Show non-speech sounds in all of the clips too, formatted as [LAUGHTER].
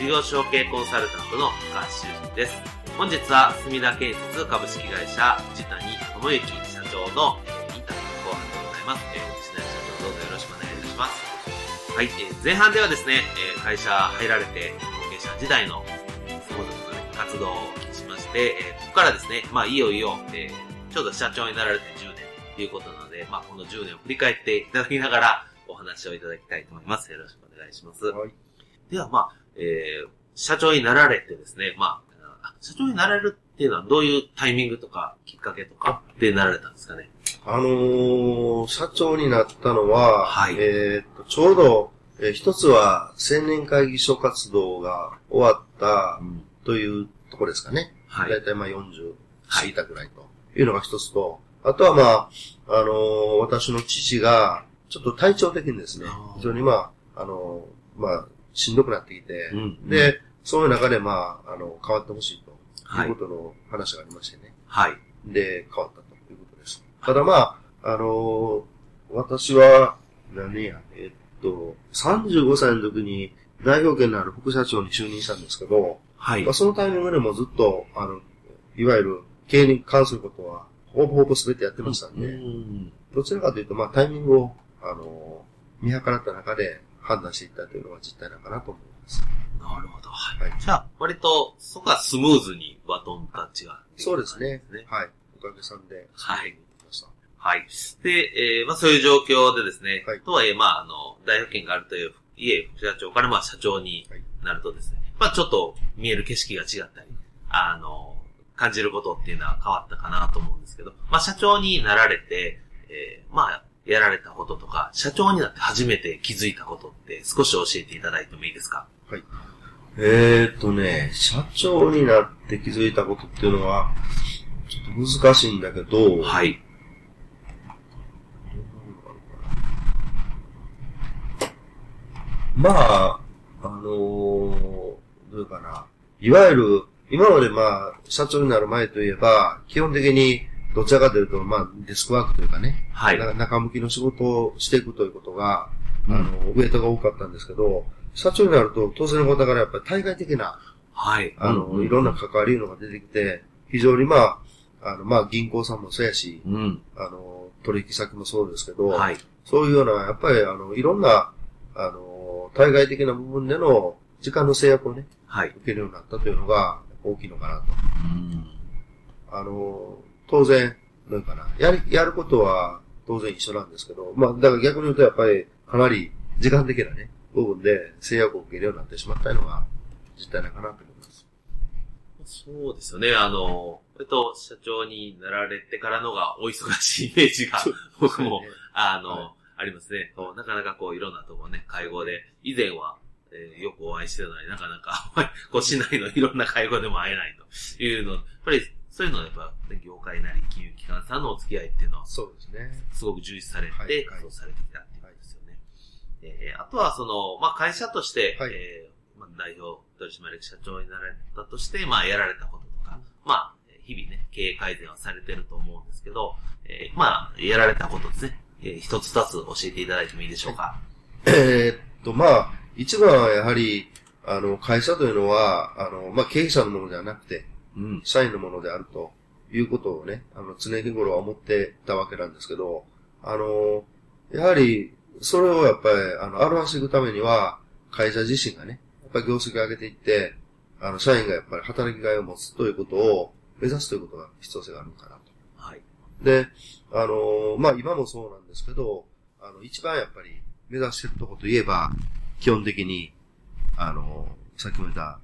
事業承継コンサルタントの高橋修人です。本日は墨田建設株式会社藤谷智之社長の、えー、インタビュー後半でございます。えー、藤谷社長どうぞよろしくお願いいたします。はい、えー、前半ではですね、えー、会社入られて後継者時代の様々な、ね、活動をしまして、えー、ここからですね、まあいよいよ、えー、ちょうど社長になられて10年ということなので、まあこの10年を振り返っていただきながらお話をいただきたいと思います。よろしくお願いします。はい。ではまあ、えー、社長になられてですね、まあ、社長になられるっていうのはどういうタイミングとか、きっかけとかでなられたんですかね？あのー、社長になったのは、はい、えっと、ちょうど、えー、一つは青年会議所活動が終わったというところですかね。はい。だいたいまあ40過ぎたぐらいというのが一つと、あとはまあ、あのー、私の父が、ちょっと体調的にですね、非常にまあ、あのー、まあ、しんどくなってきて、うん、で、そういう中で、まあ、あの、変わってほしいということの話がありましてね。はい。で、変わったということです。ただまあ、あのー、私は、何や、えっと、35歳の時に代表権のある副社長に就任したんですけど、はい。まあ、そのタイミングでもずっと、あの、いわゆる経営に関することは、ほぼほぼ全てやってましたんで、うん、どちらかというと、まあ、タイミングを、あのー、見計らった中で判断していったというのが実態なのかなと思います。なるほど。はい。じゃあ、割と、そこはスムーズにバトンタッチが、ね、そうですね。はい。おかげさんで。はい。はい。で、えー、まあそういう状況でですね、はい、とはいえ、まああの、代表権があるという、家副社長からまあ社長になるとですね、はい、まあちょっと見える景色が違ったり、あの、感じることっていうのは変わったかなと思うんですけど、まあ社長になられて、えー、まあやられたこととか、社長になって初めて気づいたことって少し教えていただいてもいいですか？はい。えー、っとね、社長になって気づいたことっていうのは、ちょっと難しいんだけど、はい。まあ、あのー、どういうかな。いわゆる、今までまあ、社長になる前といえば、基本的に、どちらかというと、まあ、デスクワークというかね、はい。中向きの仕事をしていくということが、あの、ウェイトが多かったんですけど、社長になると、当然のことからやっぱり対外的な、はい。あの、うんうん、いろんな関わりのが出てきて、非常にまあ、あの、まあ、銀行さんもそうやし、うん、あの、取引先もそうですけど、はい。そういうような、やっぱり、あの、いろんな、あの、対外的な部分での時間の制約をね、はい。受けるようになったというのが大きいのかなと。うん。あの、当然、なんかな、やる、やることは当然一緒なんですけど、まあ、だから逆に言うとやっぱり、かなり時間的なね、部分で制約を受けるようになってしまったのが実態なかなと思います。そうですよね。あの、えっと、社長になられてからのがお忙しいイメージが、[LAUGHS] 僕も、あの、はい、ありますね。なかなかこう、いろんなところね、会合で、以前は、えー、よくお会いしてたのになかなか、[LAUGHS] こう、市内のいろんな会合でも会えないというの、やっぱり、そういうのはやっぱ、業界なり金融機関さんのお付き合いっていうのは、そうですね。すごく重視されて、活動されてきたえー、あとはその、まあ、会社として、はい、えー、まあ、代表取締役社長になられたとして、まあ、やられたこととか、まあ、日々ね、経営改善はされてると思うんですけど、えー、まあ、やられたことですね、えー、一つ二つ教えていただいてもいいでしょうか。えー、っと、まあ、一番はやはり、あの、会社というのは、あの、まあ、経営者のものではなくて、うん、社員のものであるということをね、あの、常日頃は思ってたわけなんですけど、あの、やはり、それをやっぱり、あの、表していくためには、会社自身がね、やっぱり業績を上げていって、あの、社員がやっぱり働きがいを持つということを目指すということが必要性があるのかなと。で、あのまあ、今もそうなんですけど、あの、一番やっぱり目指してるとこといえば、基本的に、あのさっきも言った、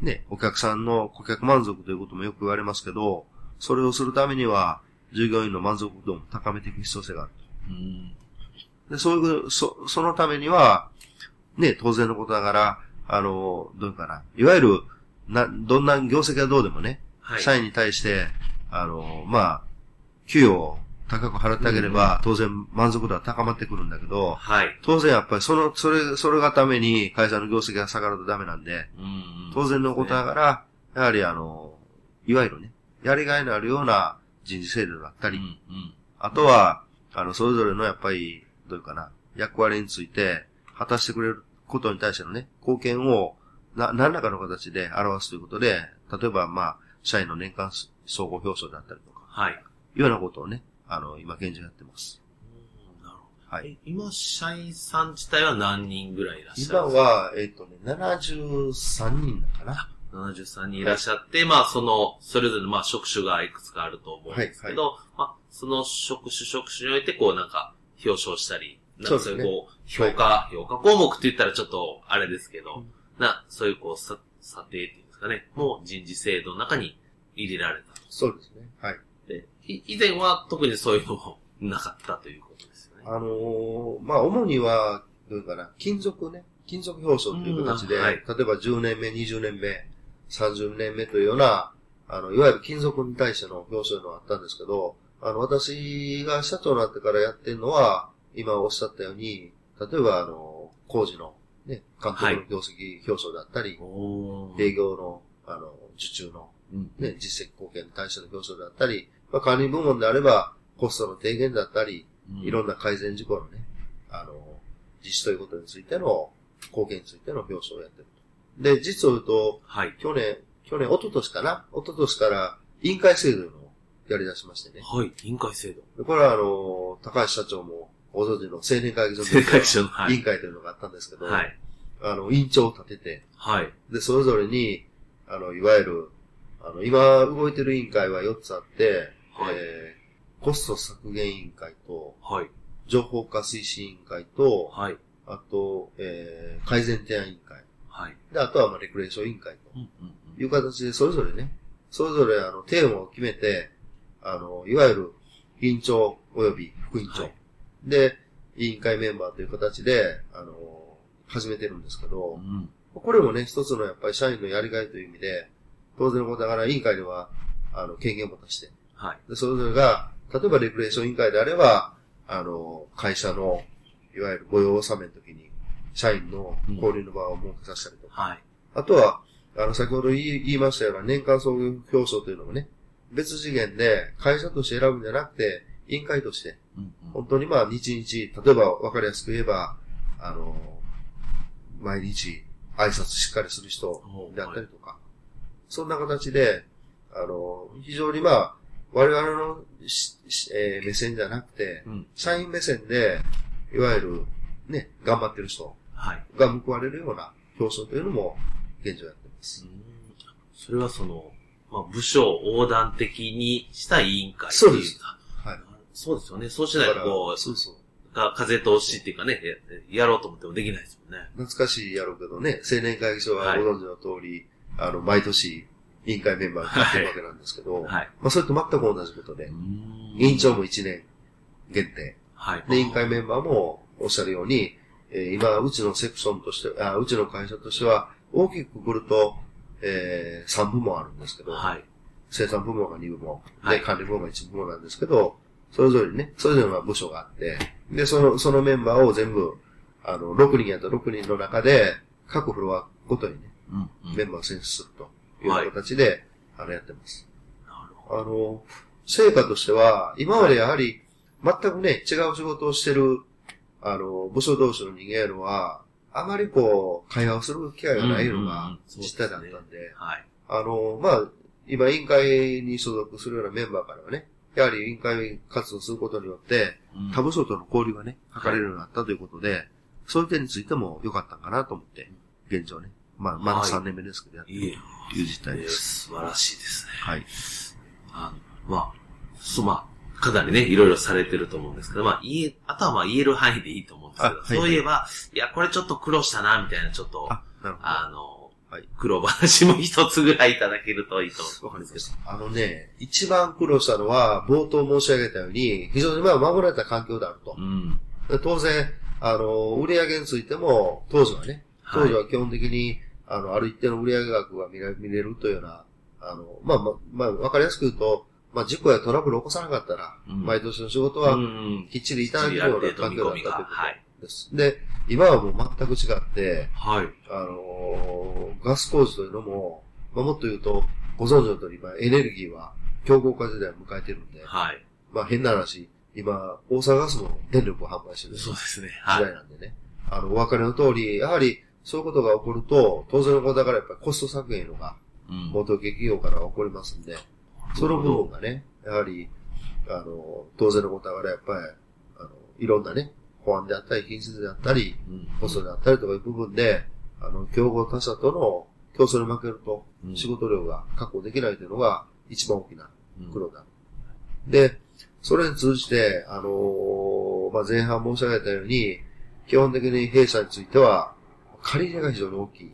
ね、お客さんの顧客満足ということもよく言われますけど、それをするためには、従業員の満足度も高めていく必要性があると。うんで、そういう、そ、そのためには、ね、当然のことながら、あの、どういうかな。いわゆる、な、どんな業績がどうでもね、はい、社員に対して、あの、まあ、給与を高く払ってあげれば、当然満足度は高まってくるんだけど、はい。当然やっぱりその、それ、それがために会社の業績が下がるとダメなんで、うん、当然のことながら、やはりあの、いわゆるね、やりがいのあるような人事制度だったり、うんうん、あとは、あの、それぞれのやっぱり、どういうかな、役割について、果たしてくれることに対してのね、貢献を、な、何らかの形で表すということで、例えば、まあ、社員の年間総合表彰であったりとか、はい。いうようなことをね、あの、今現状やってます。なるほど。はい。今、社員さん自体は何人ぐらいいらっしゃる今は、えっ、ー、とね、73人だかな。73人いらっしゃって、はい、まあ、その、それぞれ、まあ、職種がいくつかあると思うんですけど、はいはい、まあ、その職種、職種において、こう、なんか、表彰したり、なんかそういう、こう、評価、はい、評価項目って言ったらちょっと、あれですけど、うん、な、そういう、こう、査定っていうんですかね、もう人事制度の中に入れられたそうですね。はい。で、以前は特にそういうのもなかったということですよね。あのー、まあ、主には、どういうかな、金属ね、金属表彰という形で、はい、例えば10年目、20年目、30年目というような、あの、いわゆる金属に対しての表彰のがあったんですけど、あの、私が社長になってからやってるのは、今おっしゃったように、例えば、あの、工事の、ね、監督の業績表彰だったり、はい、営業の、あの、受注の、ね、実績貢献に対しての表彰だったり、まあ、管理部門であれば、コストの低減だったり、いろんな改善事項のね、あの、実施ということについての、貢献についての表彰をやってると。で、実を言うと、はい、去年、去年、一昨年かな？一昨年から委員会制度のやり出しましてね。はい、委員会制度。これはあの、高橋社長もご存知の青年会議所の委員会というのがあったんですけど、はい、あの、委員長を立てて、はい、で、それぞれに、あの、いわゆる、あの、今動いてる委員会は4つあって、はい、えー、コスト削減委員会と、はい、情報化推進委員会と、はい、あと、えー、改善提案委員会。はい。で、あとは、まあ、レクレーション委員会と。いう形で、それぞれね、それぞれ、あの、テーマを決めて、あの、いわゆる、委員長及び副委員長、はい、で、委員会メンバーという形で、あの、始めてるんですけど、うん、これもね、一つのやっぱり社員のやりがいという意味で、当然のことだから委員会では、あの、権限を持たして、はい。で、それぞれが、例えばレクレーション委員会であれば、あの、会社の、いわゆる御用納めの時に、社員の交流の場を設けさせたりとか、うん、はい。あとは、あの、先ほど言い言いましたような年間総合表彰というのもね、別次元で会社として選ぶんじゃなくて、委員会として、本当にまあ、日々、例えば分かりやすく言えば、あの、毎日挨拶しっかりする人であったりとか、そんな形で、あの、非常にまあ、我々の、えー、目線じゃなくて、うん、社員目線で、いわゆる、ね、頑張ってる人が報われるような表彰というのも現状やってます。それはその、まあ、部署横断的にした委員会そうです。はい。そうですよね。そうしないとこう、そうそう。風通しっていうかね、やろうと思ってもできないですもんね。懐かしいやろうけどね、青年会議所はご存知の通り、はい、あの、毎年、委員会メンバーになってるわけなんですけど、はい。まあ、それと全く同じことで、委員長も1年限定。はい。で、委員会メンバーもおっしゃるように、えー、今、うちのセクションとして、あ、うちの会社としては、大きくくると、えー、3部門あるんですけど、はい。生産部門が2部門、で、管理部門が1部門なんですけど、それぞれにね、それぞれの部署があって、で、その、そのメンバーを全部、あの、6人やった6人の中で、各フロアごとにね、うんうん、メンバーを選出するという形で、はい、あの、やってます。なるほど。あの、成果としては、今までやはり、全くね、違う仕事をしてる、あの、部署同士の人間のは、あまりこう、会話をする機会がないのが実態だったんで、うんうんでね、はい。あの、まあ、今委員会に所属するようなメンバーからはね、やはり委員会活動することによって、他部署との交流がね、図れるようになったということで、はい、そういう点についても良かったかなと思って、現状ね。まあ、まだ3年目ですけど、やってるという実態です。素晴らしいですね。はい。あの、まあ、そ、まあ、かなりね、いろいろされてると思うんですけど、まあ、言え、あとはまあ言える範囲でいいと思うんですけど、はい、そういえば、いや、これちょっと苦労したな、みたいな、ちょっと、ああの、はい、苦労話も一つぐらいいただけるといいと思うんですけど。あのね、一番苦労したのは、冒頭申し上げたように、非常にまあ守られた環境であると。うん、当然、あの、売上についても、当時はね、当時は基本的に、はい、あの、ある一定の売上額が見れ見れるというような、あの、まあまあ、まあ、わかりやすく言うと、まあ、事故やトラブルを起こさなかったら、うん、毎年の仕事はきっちりいただけるような環境だったということです。で、今はもう全く違って、はい。あのー、ガス工事というのも、まあ、もっと言うと、ご存知の通り、今、エネルギーは強豪化時代を迎えてるんで、はい。まあ、変な話、今、大阪ガスも電力を販売してるそうですね。はい。時代なんでね。あの、お分かりの通り、やはり、そういうことが起こると、当然のことだからやっぱりコスト削減のが、元請企業から起こりますんで、その部分がね、やはり、あの、当然のことだからやっぱり、あの、いろんなね、保安であったり、品質であったり、コストであったりとかいう部分で、あの、競合他社との競争に負けると、仕事量が確保できないというのが一番大きな苦労だ。で、それに通じて、あのー、まあ、前半申し上げたように、基本的に弊社については、借り入れが非常に大きい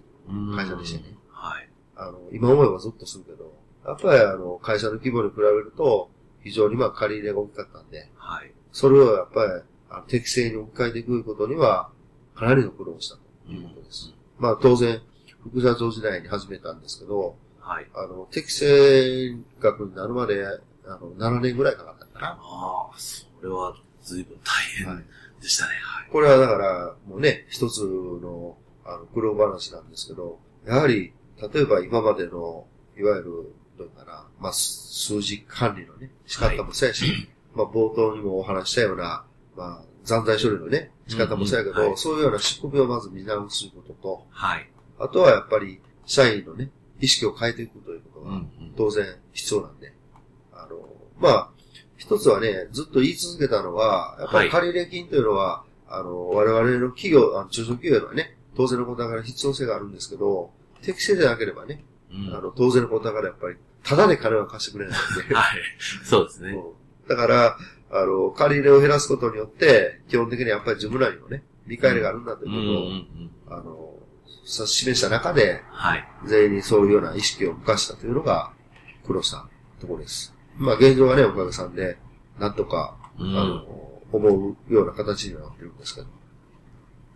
会社でしてね。はい。あの、今思えばゾッとするけど、やっぱりあの、会社の規模に比べると、非常にまあ借り入れが大きかったんで、はい。それをやっぱり、あの適正に置き換えていくことには、かなりの苦労したということです。うん、まあ当然、副社長時代に始めたんですけど、はい。あの、適正額になるまで、あの、7年ぐらいかかったかな。ああ、それは随分大変でしたね。はい。これはだから、もうね、一つの、あの、苦労話なんですけど、やはり、例えば今までの、いわゆる、どうかな、まあ、数字管理のね、仕方もそうやし、はい、まあ、冒頭にもお話したような、まあ、残罪処理のね、仕方もそうやけど、うんうんはい、そういうような仕組みをまず見直すことと、はい。あとはやっぱり、社員のね、意識を変えていくということが、当然必要なんで、あの、まあ、一つはね、ずっと言い続けたのは、やっぱり借入金というのは、はい、あの、我々の企業、あの中小企業はね、当然のことだから必要性があるんですけど、適正でなければね、うん、あの、当然のことだからやっぱり、ただで金は貸してくれないんで。[LAUGHS] はい。そうですね。だから、あの、借り入れを減らすことによって、基本的にやっぱり自分らにもね、理解があるんだということを、あの、示した中で、はい。全員にそういうような意識を向かしたというのが、苦労したところです。まあ現状はね、おかげさんで、なんとか、うん、あの、思うような形になってるんですけど、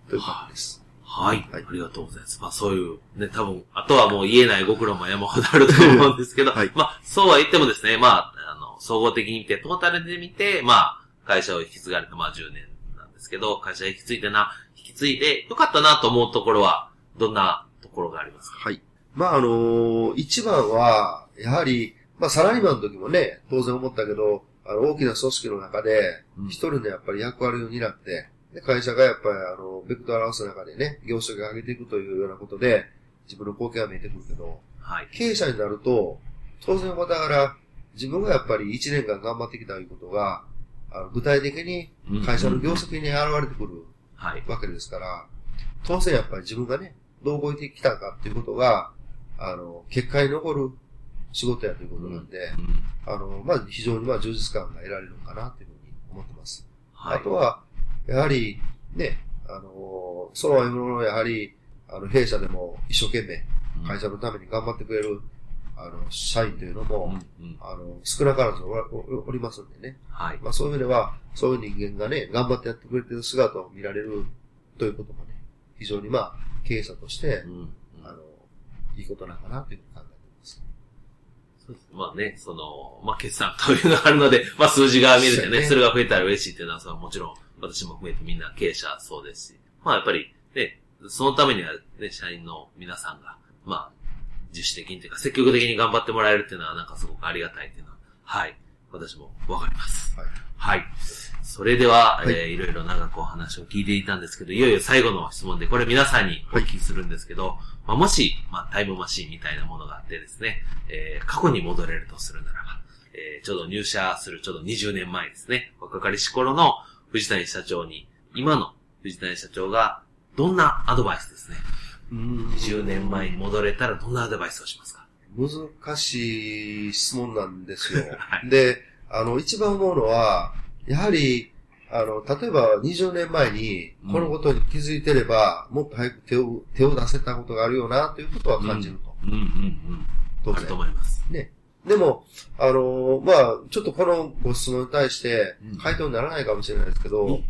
という感じです。はい。はい。ありがとうございます。まあそういう、ね、多分、あとはもう言えないご苦労も山ほどあると思うんですけど、はい、まあそうは言ってもですね、まあ、あの、総合的に見て、トータルで見て、まあ、会社を引き継がれた、まあ10年なんですけど、会社引き継いでな、引き継いでよかったなと思うところは、どんなところがありますか？はい。まああのー、一番は、やはり、まあサラリーマンの時もね、当然思ったけど、あの、大きな組織の中で、一人のやっぱり役割を担って、で、会社がやっぱり、あの、ベクトル合わせの中でね、業績を上げていくというようなことで、自分の貢献が見えてくるけど、はい。経営者になると、当然だから、自分がやっぱり1年間頑張ってきたということが、あの具体的に会社の業績に現れてくるわけですから、当然やっぱり自分がね、どう動いてきたかっていうことが、あの、結果に残る仕事やということなんで、うん、あの、まあ、非常にまあ充実感が得られるのかなというふうに思ってます。はい、あとは、やはり、ね、あの、そのものやはり、あの、弊社でも一生懸命、会社のために頑張ってくれる、あの、社員というのも、うんうん、あの、少なからずおりますんでね。はい。まあそういう意味では、そういう人間がね、頑張ってやってくれてる姿を見られるということもね、非常にまあ、経営者として、うんうん、あの、いいことなのかなというふうに考えています。そうです。まあね、その、まあ決算というのがあるので、まあ数字が見れてね、それが増えたら嬉しいっていうのは、それはもちろん私も含めてみんな経営者そうですし、まあやっぱりね、そのためにはね、社員の皆さんが、まあ、自主的にというか積極的に頑張ってもらえるっていうのはなんかすごくありがたいっていうのは、はい、私もわかります。はい。はい。それでは、はい、えー、いろいろ長くお話を聞いていたんですけど、いよいよ最後の質問で、これ皆さんにお聞きするんですけど、はい、まあ、もし、まあ、タイムマシンみたいなものがあってですね、えー、過去に戻れるとするならば、えー、ちょうど入社するちょうど20年前ですね、若かりし頃の藤谷社長に、今の藤谷社長がどんなアドバイスですね。20年前に戻れたらどんなアドバイスをしますか？難しい質問なんですよ。[LAUGHS] はい、で、あの、一番思うのは、やはり、あの、例えば20年前に、このことに気づいてれば、もっと早く手を、手を出せたことがあるよな、ということは感じると。うん、うん、うん。当然。あると思います。ね。でも、あのまあちょっとこのご質問に対して、回答にならないかもしれないですけど、うん、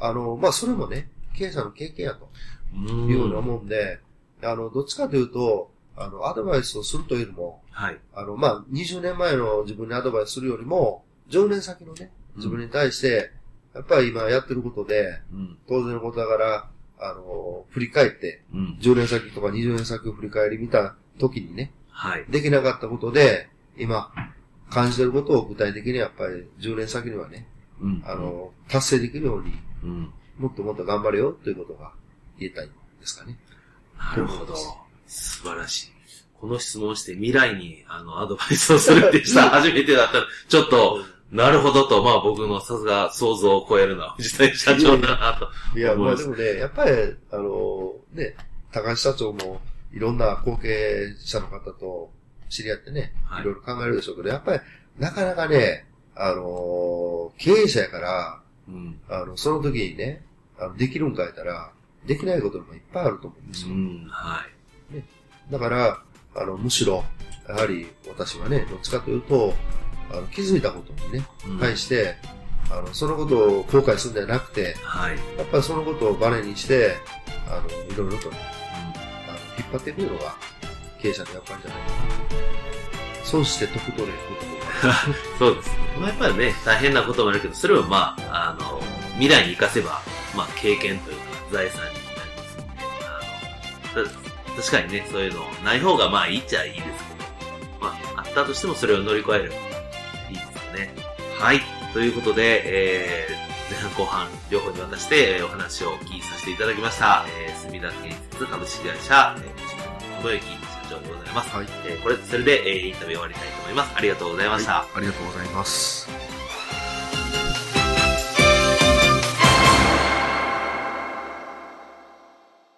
あのまあそれもね、経営者の経験やと、いうようなもんで、あの、どっちかというと、あの、アドバイスをするというよりも、はい。あの、まあ、20年前の自分にアドバイスするよりも、10年先のね、自分に対して、やっぱり今やってることで、うん、当然のことだから、あの、振り返って、うん、10年先とか20年先を振り返り見た時にね、はい。できなかったことで、今、感じてることを具体的にやっぱり10年先にはね、うん、あの、達成できるように、うん、もっともっと頑張れよということが言えたいんですかね。なるほど。素晴らしい。この質問して未来に、あの、アドバイスをするってした [LAUGHS] 初めてだったら、ちょっと、なるほどと、まあ僕のさすが想像を超えるのは藤谷社長だなと。いや、まあでもね、やっぱり、あの、ね、高橋社長もいろんな後継者の方と知り合ってね、はい、いろいろ考えるでしょうけど、やっぱりなかなかね、あの、経営者やから、うん、あの、その時にね、あのできるんか言ったら、できないこともいっぱいあると思うんですよ。うん、はい。ね、だから、あの、むしろ、やはり私はね、どっちかというと、あの気づいたことにね、対して、あの、そのことを後悔するんじゃなくて、はい、やっぱりそのことをバネにして、あの、いろいろとね、うん、あの引っ張っていくのが経営者の役割じゃないかな。損して得取れることも [LAUGHS] そうです。まあ、やっぱりね、大変なこともあるけど、それをまあ、あの、未来に活かせば、まあ、経験というか、財産になりますので、あの、確かにね、そういうのない方がまあいいっちゃいいですけど、まあ、あったとしてもそれを乗り越えればね。はい。ということで、えー、前半後半両方に渡して、お話をお聞きさせていただきました。えー、墨田建設株式会社、えー、小野幸社長でございます。はい。えー、これ、それで、えー、インタビュー終わりたいと思います。ありがとうございました。はい、ありがとうございます。